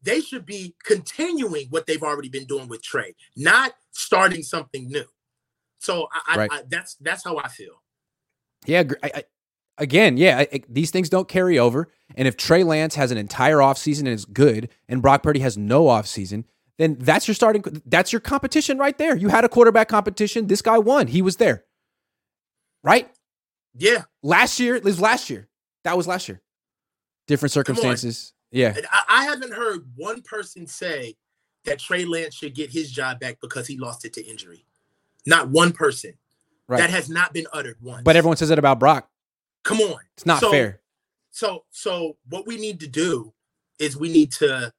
They should be continuing what they've already been doing with trey not starting something new so I, Right. I, I that's that's how i feel Yeah, again, yeah, I, I- these things don't carry over. And if Trey Lance has an entire offseason and is good, and Brock Purdy has no offseason, then that's your starting. That's your competition right there. You had a quarterback competition. This guy won. He was there, right? yeah Last year, it was last year. That was last year. Different circumstances. Yeah, And I, I haven't heard one person say that Trey Lance should get his job back because he lost it to injury. Not one person. right. That has not been uttered once. but everyone says it about Brock. come on. It's not So- fair. So so what we need to do is we need to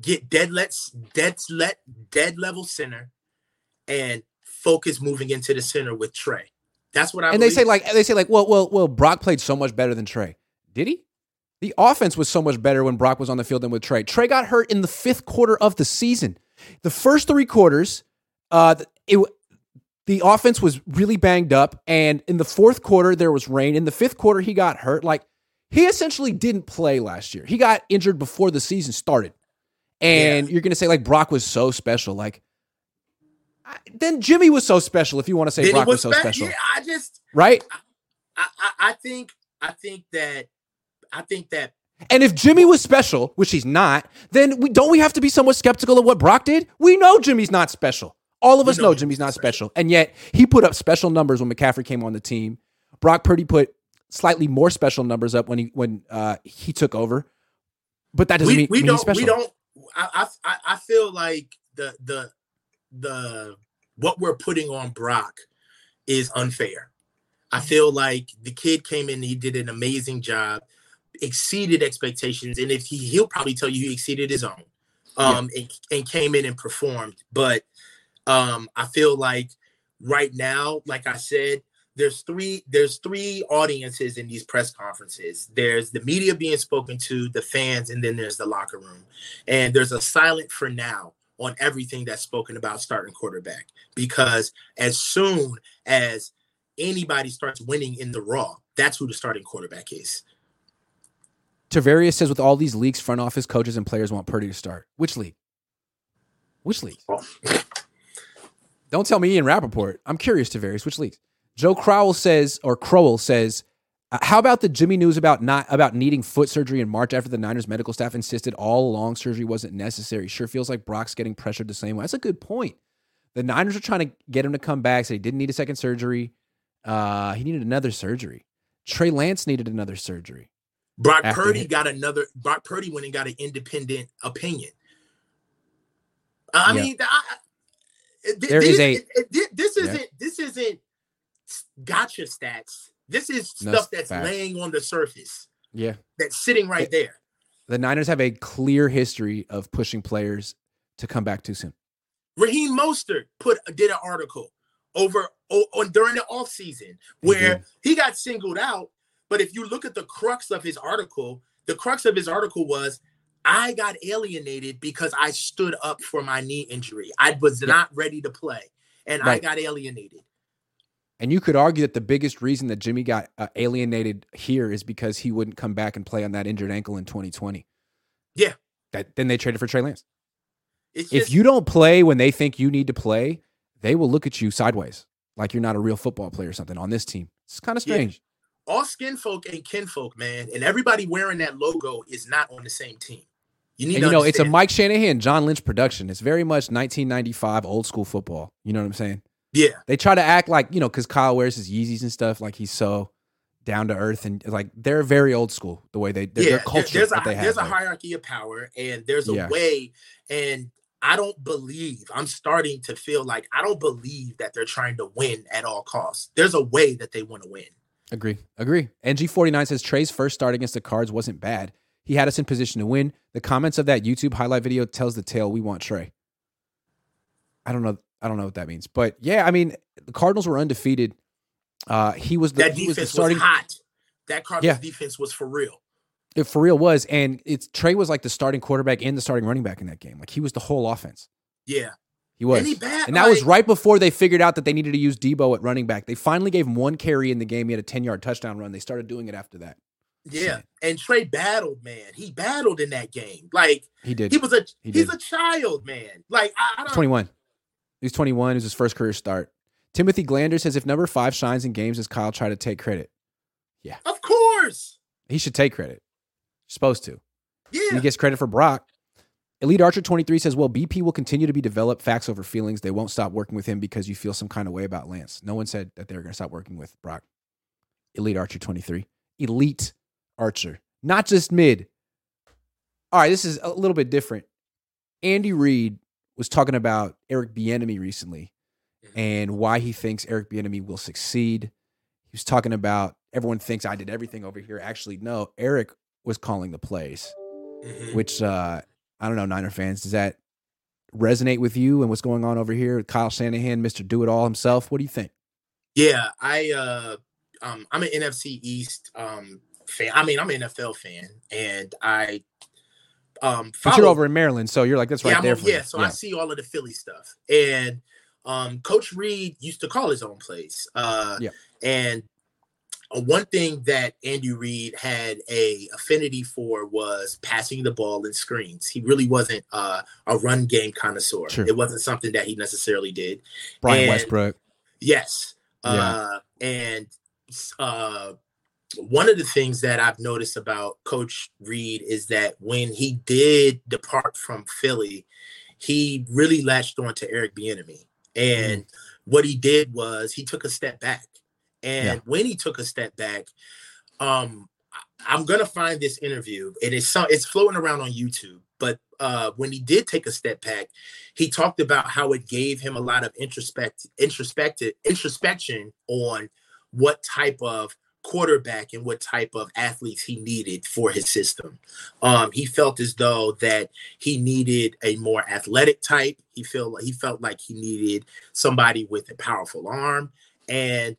get dead let's dead let dead level center and focus moving into the center with Trey. That's what I and they say like they say like well well well Brock played so much better than Trey. Did he? The offense was so much better when Brock was on the field than with Trey. Trey got hurt in the fifth quarter of the season. The first three quarters, uh, it the offense was really banged up, and in the fourth quarter there was rain. In the fifth quarter he got hurt. Like he essentially didn't play last year. He got injured before the season started, and you're gonna say like Brock was so special. Like I- then Jimmy was so special. If you want to say Brock was, so spe- special, Yeah, I just right? I, I I think I think that I think that And if Jimmy was special, which he's not, then we don't we have to be somewhat skeptical of what Brock did? We know Jimmy's not special. All of us know know Jimmy's not special. And yet he put up special numbers when McCaffrey came on the team. Brock Purdy put slightly more special numbers up when he when uh, he took over. But that doesn't we, mean, we mean don't he's special. we don't I, I I feel like the the the what we're putting on Brock is unfair. I feel like the kid came in, he did an amazing job, exceeded expectations, and if he he'll probably tell you he exceeded his own, um, and, and came in and performed. But um, I feel like right now, like I said, there's three there's three audiences in these press conferences. There's the media being spoken to, the fans, and then there's the locker room. And there's a silent for now on everything that's spoken about starting quarterback because as soon as anybody starts winning in the raw, that's who the starting quarterback is. Tavarius says with all these leaks, front office coaches and players want Purdy to start. Which league? Which league? Don't tell me Ian Rapoport. I'm curious, Tavarius. Which league? Joe Crowell says, or Crowell says, uh, how about the Jimmy news about not about needing foot surgery in March after the Niners medical staff insisted all along surgery wasn't necessary? Sure feels like Brock's getting pressured the same way. That's a good point. The Niners are trying to get him to come back. Say he didn't need a second surgery. Uh, he needed another surgery. Trey Lance needed another surgery. Brock After Purdy hit. got another. Brock Purdy went and got an independent opinion. I Yeah. mean, I, th- There these- is a- this isn't this isn't gotcha stats. This is No, stuff that's facts. laying on the surface Yeah. that's sitting right there. The Niners have a clear history of pushing players to come back too soon. Raheem Mostert put did an article over on during the offseason where he, he got singled out. But if you look at the crux of his article, the crux of his article was I got alienated because I stood up for my knee injury. I was not ready to play and right. I got alienated. And you could argue that the biggest reason that Jimmy got uh, alienated here is because he wouldn't come back and play on that injured ankle in 2020. Yeah. That then they traded for Trey Lance. Just, if you don't play when they think you need to play, they will look at you sideways, like you're not a real football player or something on this team. It's kind of strange. All skin folk and kinfolk, man, and everybody wearing that logo is not on the same team. You need and, you know, it's a Mike Shanahan, John Lynch production. It's very much 1995 old school football. You know what I'm saying? Yeah. They try to act like, you know, because Kyle wears his Yeezys and stuff, like he's so down to earth and like they're very old school the way they yeah, their culture there's a, they there's have, a hierarchy of power and there's a yeah. way and I don't believe I'm starting to feel like I don't believe that they're trying to win at all costs. There's a way that they want to win. Agree. Agree. NG49 says Trey's first start against the Cards wasn't bad. He had us in position to win. The comments of that YouTube highlight video tells the tale. We want Trey. I don't know. I don't know what that means, but yeah, I mean, the Cardinals were undefeated. Uh, he was the, that defense was, starting, was hot. That Cardinals yeah. defense was for real. It for real was, and it's Trey was like the starting quarterback and the starting running back in that game. Like he was the whole offense. Yeah, he was. And, he bad, and that like, was right before they figured out that they needed to use Deebo at running back. They finally gave him one carry in the game. He had a ten yard touchdown run. They started doing it after that. Yeah, and Trey battled, man. He battled in that game. Like he did. He was a he he's did. a child, man. Like I, I don't. Twenty one. He's twenty one. It was his first career start. Timothy Glander says if number five shines in games, does Kyle try to take credit? Yeah, of course. He should take credit. supposed to. Yeah. he gets credit for Brock. Elite Archer 23 says, Well, BP will continue to be developed facts over feelings. They won't stop working with him because you feel some kind of way about Lance. No one said that they were going to stop working with Brock. Elite Archer 23. Elite Archer, not just mid. All right, this is a little bit different. Andy Reid was talking about Eric Bieniemy recently mm-hmm. and why he thinks Eric Bieniemy will succeed. He was talking about everyone thinks I did everything over here. Actually, no, Eric was calling the plays, mm-hmm. which uh, I don't know, Niner fans, does that resonate with you and what's going on over here? Kyle Shanahan, Mr. Do It All himself. What do you think? Yeah, I uh um I'm an NFC East um fan. I mean, I'm an NFL fan, and I um follow, but you're over in Maryland, so you're like that's right yeah, there. yeah, so yeah. I see all of the Philly stuff, and um Coach Reid used to call his own plays. Uh, yeah, and one thing that Andy Reid had a affinity for was passing the ball in screens. He really wasn't uh, a run game connoisseur. Sure. It wasn't something that he necessarily did. Brian and, Westbrook. Yes. Yeah. Uh, and uh, one of the things that I've noticed about Coach Reid is that when he did depart from Philly, he really latched on to Eric Bieniemy, and mm. what he did was he took a step back. And yeah. when he took a step back, um, I'm gonna find this interview, and it's it's floating around on YouTube. But uh, when he did take a step back, he talked about how it gave him a lot of introspect, introspective introspection on what type of quarterback and what type of athletes he needed for his system. Um, he felt as though that he needed a more athletic type. He felt he felt like he needed somebody with a powerful arm, and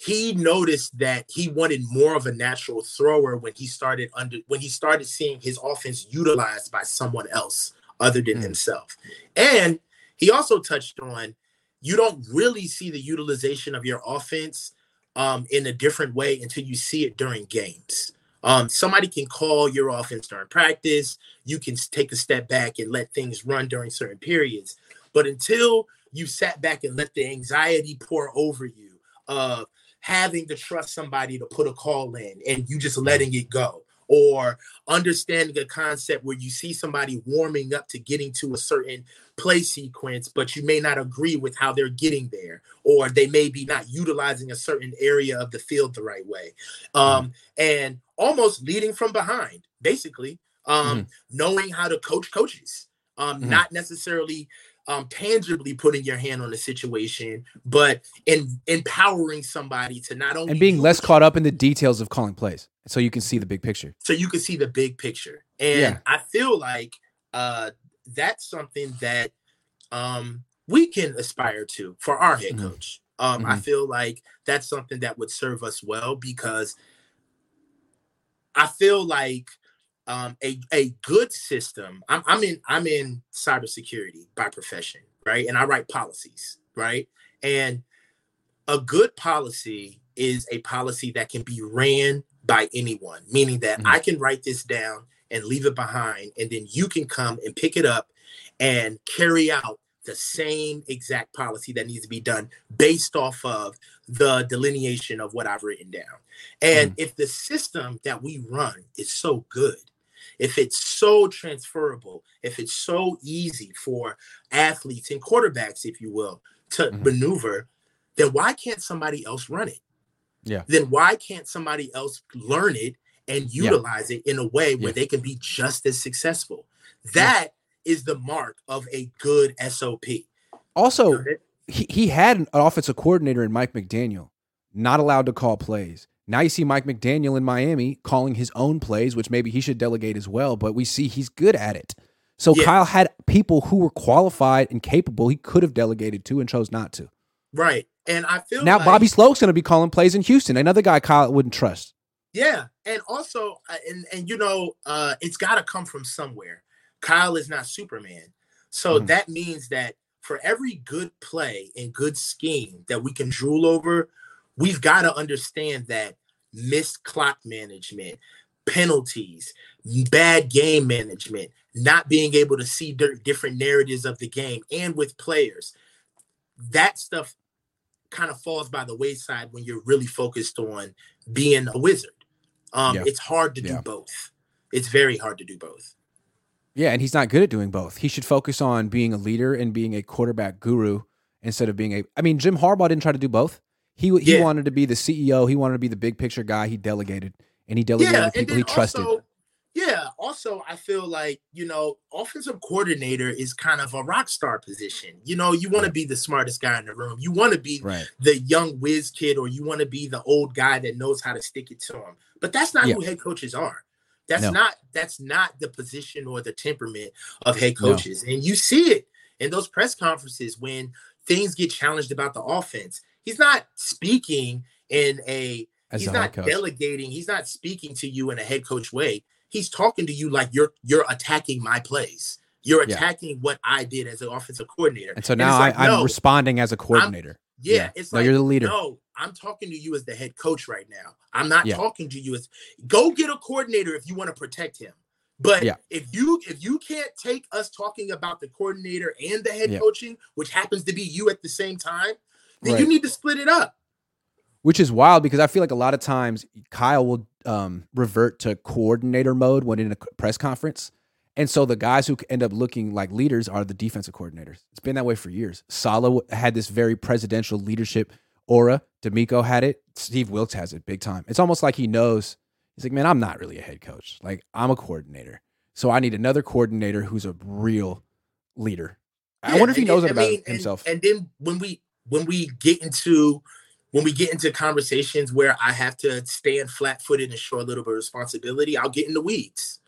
he noticed that he wanted more of a natural thrower when he started under when he started seeing his offense utilized by someone else other than mm. himself. And he also touched on you don't really see the utilization of your offense um, in a different way until you see it during games. Um, somebody can call your offense during practice. You can take a step back and let things run during certain periods. But until you sat back and let the anxiety pour over you of having to trust somebody to put a call in and you just letting it go, or understanding a concept where you see somebody warming up to getting to a certain play sequence, but you may not agree with how they're getting there, or they may be not utilizing a certain area of the field the right way. Um, mm-hmm. And almost leading from behind, basically, um, mm-hmm. knowing how to coach coaches, um, mm-hmm. not necessarily um, tangibly putting your hand on the situation, but in empowering somebody to not only and being less caught up in the details of calling plays. So you can see the big picture. So you can see the big picture. And Yeah. I feel like uh that's something that um we can aspire to for our head Mhm. coach. Um I Mhm. feel like that's something that would serve us well because I feel like um, a a good system. I'm, I'm in I'm in cybersecurity by profession, right? And I write policies, right? And a good policy is a policy that can be ran by anyone, meaning that Mhm. I can write this down and leave it behind, and then you can come and pick it up and carry out the same exact policy that needs to be done based off of the delineation of what I've written down. And if the system that we run is so good, if it's so transferable, if it's so easy for athletes and quarterbacks, if you will, to Mhm. maneuver, then why can't somebody else run it? Yeah. Then why can't somebody else learn it and Yeah. utilize it in a way where Yeah. they can be just as successful? That is the mark of a good SOP. Also, he, he had an offensive coordinator in Mike McDaniel, not allowed to call plays. Now you see Mike McDaniel in Miami calling his own plays, which maybe he should delegate as well, but we see he's good at it. So Yeah. Kyle had people who were qualified and capable he could have delegated to and chose not to. Right. And I feel Now like, Bobby Slowik's going to be calling plays in Houston, another guy Kyle wouldn't trust. Yeah, and also, uh, and and you know, uh, it's got to come from somewhere. Kyle is not Superman, so Mhm. that means that for every good play and good scheme that we can drool over, we've got to understand that missed clock management, penalties, bad game management, not being able to see di- different narratives of the game, and with players, that stuff kind of falls by the wayside when you're really focused on being a wizard. Um, Yeah. It's hard to do Yeah. both. It's very hard to do both. Yeah, and he's not good at doing both. He should focus on being a leader and being a quarterback guru instead of being a. I mean, Jim Harbaugh didn't try to do both. He he Yeah. wanted to be the CEO. He wanted to be the big picture guy. He delegated, and he delegated yeah, to people he trusted. also, yeah. Also, I feel like you know, offensive coordinator is kind of a rock star position. You know, you want to be the smartest guy in the room. You want to be right. the young whiz kid, or you want to be the old guy that knows how to stick it to him. But that's not Yeah. who head coaches are. That's No. not that's not the position or the temperament of head No. coaches. And you see it in those press conferences when things get challenged about the offense. He's not speaking in a As he's a not delegating, he's not speaking to you in a head coach way. He's talking to you like you're you're attacking my plays. You're Yeah. attacking what I did as an offensive coordinator. and so now like, I, I'm no, responding as a coordinator. yeah, yeah. it's No, like you're the leader. No, I'm talking to you as the head coach right now. I'm not Yeah. talking to you as go get a coordinator if you want to protect him. But Yeah. if you if you can't take us talking about the coordinator and the head Yeah. coaching, which happens to be you at the same time, then Right. you need to split it up. which is wild because I feel like a lot of times Kyle will um, revert to coordinator mode when in a press conference. And so the guys who end up looking like leaders are the defensive coordinators. It's been that way for years. Saleh had this very presidential leadership aura. DeMeco had it. Steve Wilks has it big time. It's almost like he knows. He's like, man, I'm not really a head coach. Like I'm a coordinator. So I need another coordinator who's a real leader. I wonder if he knows it about mean, and- himself. And, then when we when we get into when we get into conversations where I have to stand flat footed and show a little bit of responsibility, I'll get in the weeds.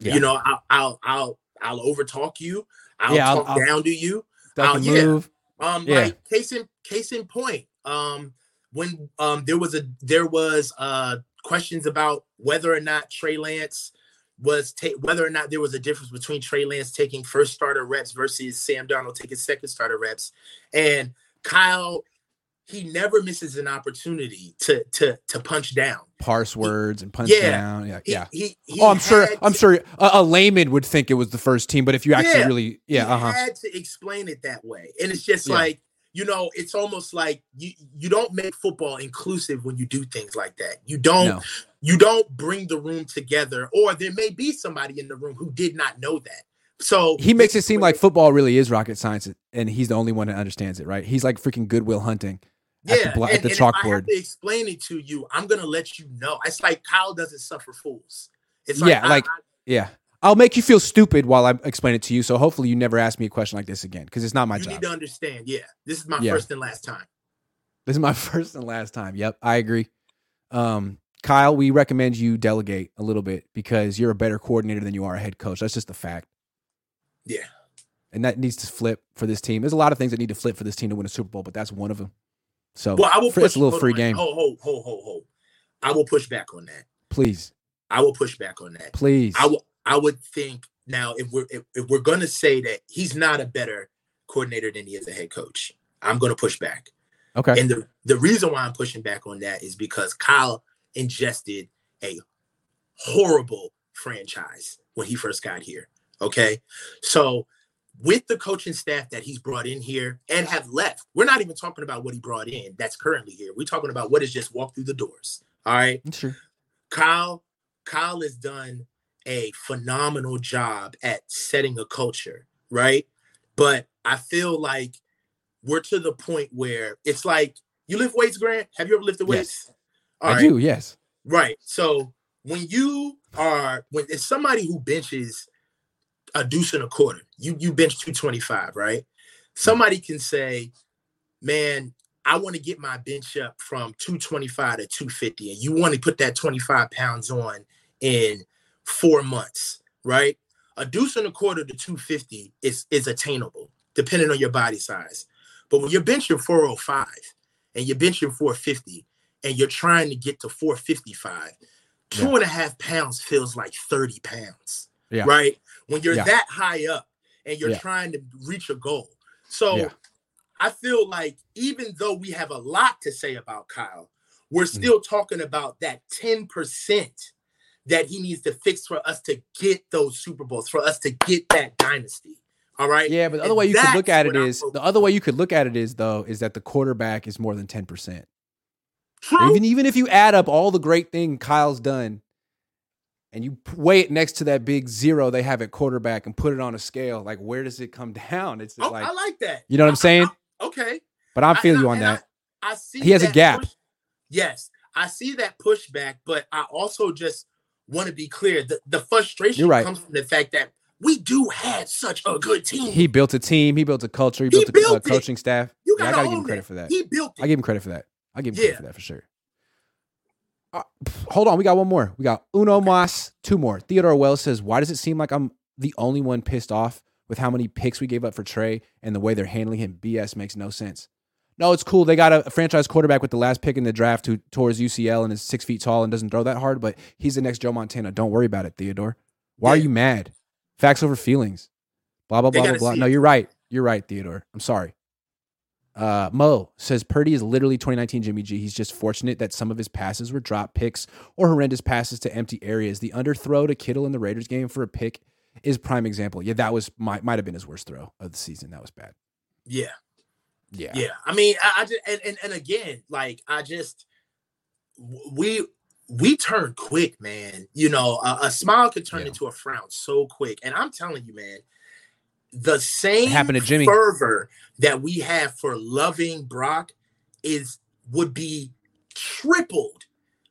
Yeah. You know, I'll I'll I'll I'll overtalk you. I'll Yeah, I'll- talk I'll- down to you. Uh, and yeah. move. Um, Yeah. like case in case in point, um, when um there was a there was uh questions about whether or not Trey Lance was ta- whether or not there was a difference between Trey Lance taking first starter reps versus Sam Darnold taking second starter reps, and Kyle he never misses an opportunity to to to punch down. parse words and punch Yeah. down. Yeah, He, yeah. He, he oh, I'm sure. had I'm sure a, a layman would think it was the first team, but if you actually Yeah. really, yeah, he uh huh, had to explain it that way and it's just Yeah. like you know it's almost like you you don't make football inclusive when you do things like that you don't no, you don't bring the room together or there may be somebody in the room who did not know that so he makes it seem like football really is rocket science, and he's the only one that understands it, right? He's like freaking Good Will Hunting at yeah the, bla- and, at the and if I have chalkboard. to explain it to you i'm gonna let you know it's like kyle doesn't suffer fools it's like, Yeah, I- like- I- Yeah, I'll make you feel stupid while I explain it to you. So hopefully you never ask me a question like this again, because it's not my you job. You need to understand yeah this is my Yeah. first and last time This is my first and last time. Yep, I agree. Um, Kyle, we recommend you delegate a little bit because you're a better coordinator than you are a head coach. That's just a fact. Yeah. And that needs to flip for this team. There's a lot of things that need to flip for this team to win a Super Bowl, but that's one of them. So well, I will push, it's a little free on. game. Ho, ho, ho, ho, ho. I will push back on that. Please. I will push back on that. Please. I will I would think now if we're if, if we're gonna say that he's not a better coordinator than he is a head coach, I'm gonna push back. Okay. And the, the reason why I'm pushing back on that is because Kyle ingested a horrible franchise when he first got here. Okay. So with the coaching staff that he's brought in here and have left, we're not even talking about what he brought in that's currently here. We're talking about what has just walked through the doors. All right. Sure. Kyle, Kyle has done a phenomenal job at setting a culture, right? But I feel like we're to the point where it's like you lift weights, Grant. Have you ever lifted weights? Yes. I right. do, yes. Right. So when you are when it's somebody who benches a deuce and a quarter, you you bench 225, right? Somebody can say, Man, I want to get my bench up from 225 to 250, and you want to put that 25 pounds on in four months, right? A deuce and a quarter to 250 is is attainable, depending on your body size. But when you're benching 405 and you're benching 450 and you're trying to get to 455, two yeah. and a half pounds feels like 30 pounds. Yeah. Right. When you're yeah. that high up and you're trying to reach a goal. So I feel like even though we have a lot to say about Kyle, we're mm. still mm. talking about that 10% that he needs to fix for us to get those Super Bowls, for us to get that dynasty. All right. Yeah, but the other way you could look at it is the other way you could look at it is though is that the quarterback is more than ten percent. Even even if you add up all the great thing Kyle's done, and you weigh it next to that big zero they have at quarterback and put it on a scale, like where does it come down? It's oh, like I like that. You know what I, am saying? I, okay. But I'm feeling you on that. I, I, see he has a gap. Push, yes, I see that pushback, but I also just want to be clear. The the frustration right. comes from the fact that we do have such a good team. He built a team. He built a culture. He, he built a built uh, coaching staff. You yeah, I gotta give him credit it. for that. He built it. I give him credit for that. I give him yeah. credit for that for sure. Uh, hold on, we got one more. We got Uno okay. Mas, two more. Theodore Wells says, "Why does it seem like I'm the only one pissed off with how many picks we gave up for Trey and the way they're handling him? BS makes no sense." No, it's cool. They got a, franchise quarterback with the last pick in the draft who tours UCL and is six feet tall and doesn't throw that hard, but he's the next Joe Montana. Don't worry about it, Theodore. Why are you mad? Facts over feelings. Blah blah blah blah blah. No, you're right. You're right, Theodore. I'm sorry. Uh, Mo says Purdy is literally 2019 Jimmy G. He's just fortunate that some of his passes were drop picks or horrendous passes to empty areas. The underthrow to Kittle in the Raiders game for a pick is prime example. Yeah, that was might might have been his worst throw of the season. That was bad. Yeah, yeah, yeah. I mean, I, I just and, and and again, like I just we we turn quick, man. You know, a, a smile could turn yeah. into a frown so quick. And I'm telling you, man, the same happened to Jimmy. fervor that we have for loving Brock is would be tripled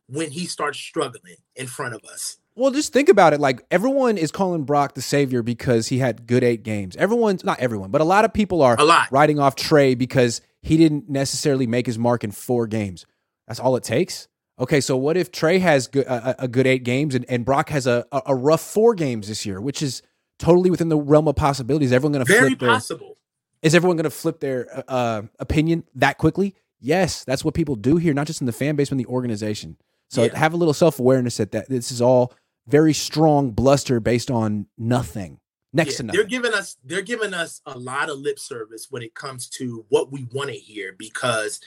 when he starts struggling in front of us. Well, just think about it. Like everyone is calling Brock the savior because he had good eight games. Everyone's not everyone, but a lot of people are a lot. writing off Trey because he didn't necessarily make his mark in four games. That's all it takes. Okay, so what if Trey has a, a, good eight games and, and Brock has a, a rough four games this year, which is totally within the realm of possibilities. Is everyone going to very flip possible? Their, is everyone going to flip their uh, uh, opinion that quickly? Yes, that's what people do here, not just in the fan base, but in the organization. So yeah. have a little self awareness that that this is all very strong bluster based on nothing, next yeah, to nothing. They're giving us they're giving us a lot of lip service when it comes to what we want to hear because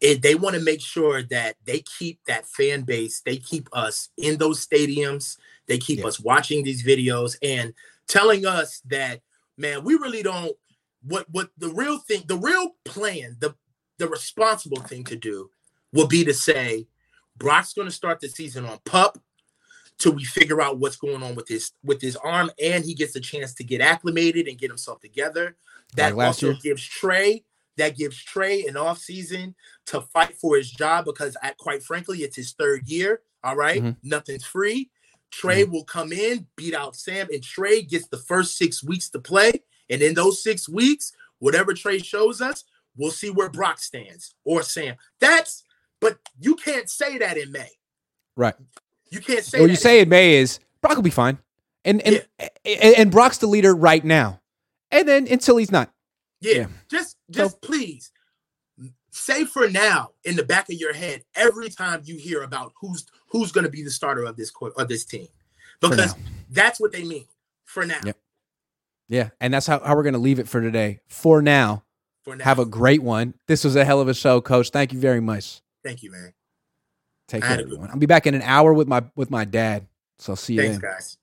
it, they want to make sure that they keep that fan base, they keep us in those stadiums, they keep yeah. us watching these videos and telling us that, man, we really don't what what the real thing, the real plan, the the responsible thing to do will be to say Brock's going to start the season on pup till we figure out what's going on with his with his arm and he gets a chance to get acclimated and get himself together. That like also year. gives Trey that gives Trey an off season to fight for his job because, quite frankly, it's his third year. All right? mm-hmm. nothing's free. Trey mm-hmm. will come in, beat out Sam, and Trey gets the first six weeks to play. And in those six weeks, whatever Trey shows us, we'll see where Brock stands or Sam. That's, but you can't say that in May. Right. You can't say What you say in May is Brock will be fine, and and, and and Brock's the leader right now, and then until he's not. Yeah. Yeah. Just just please say for now in the back of your head every time you hear about who's who's going to be the starter of this court of this team. Because that's what they mean for now. Yep. Yeah, and that's how, how we're going to leave it for today. For now, For now. have a great one. This was a hell of a show, Coach. Thank you very much. Thank you, man. Take I care everyone i'll be back in an hour with my with my dad. So see you Thanks, then. guys.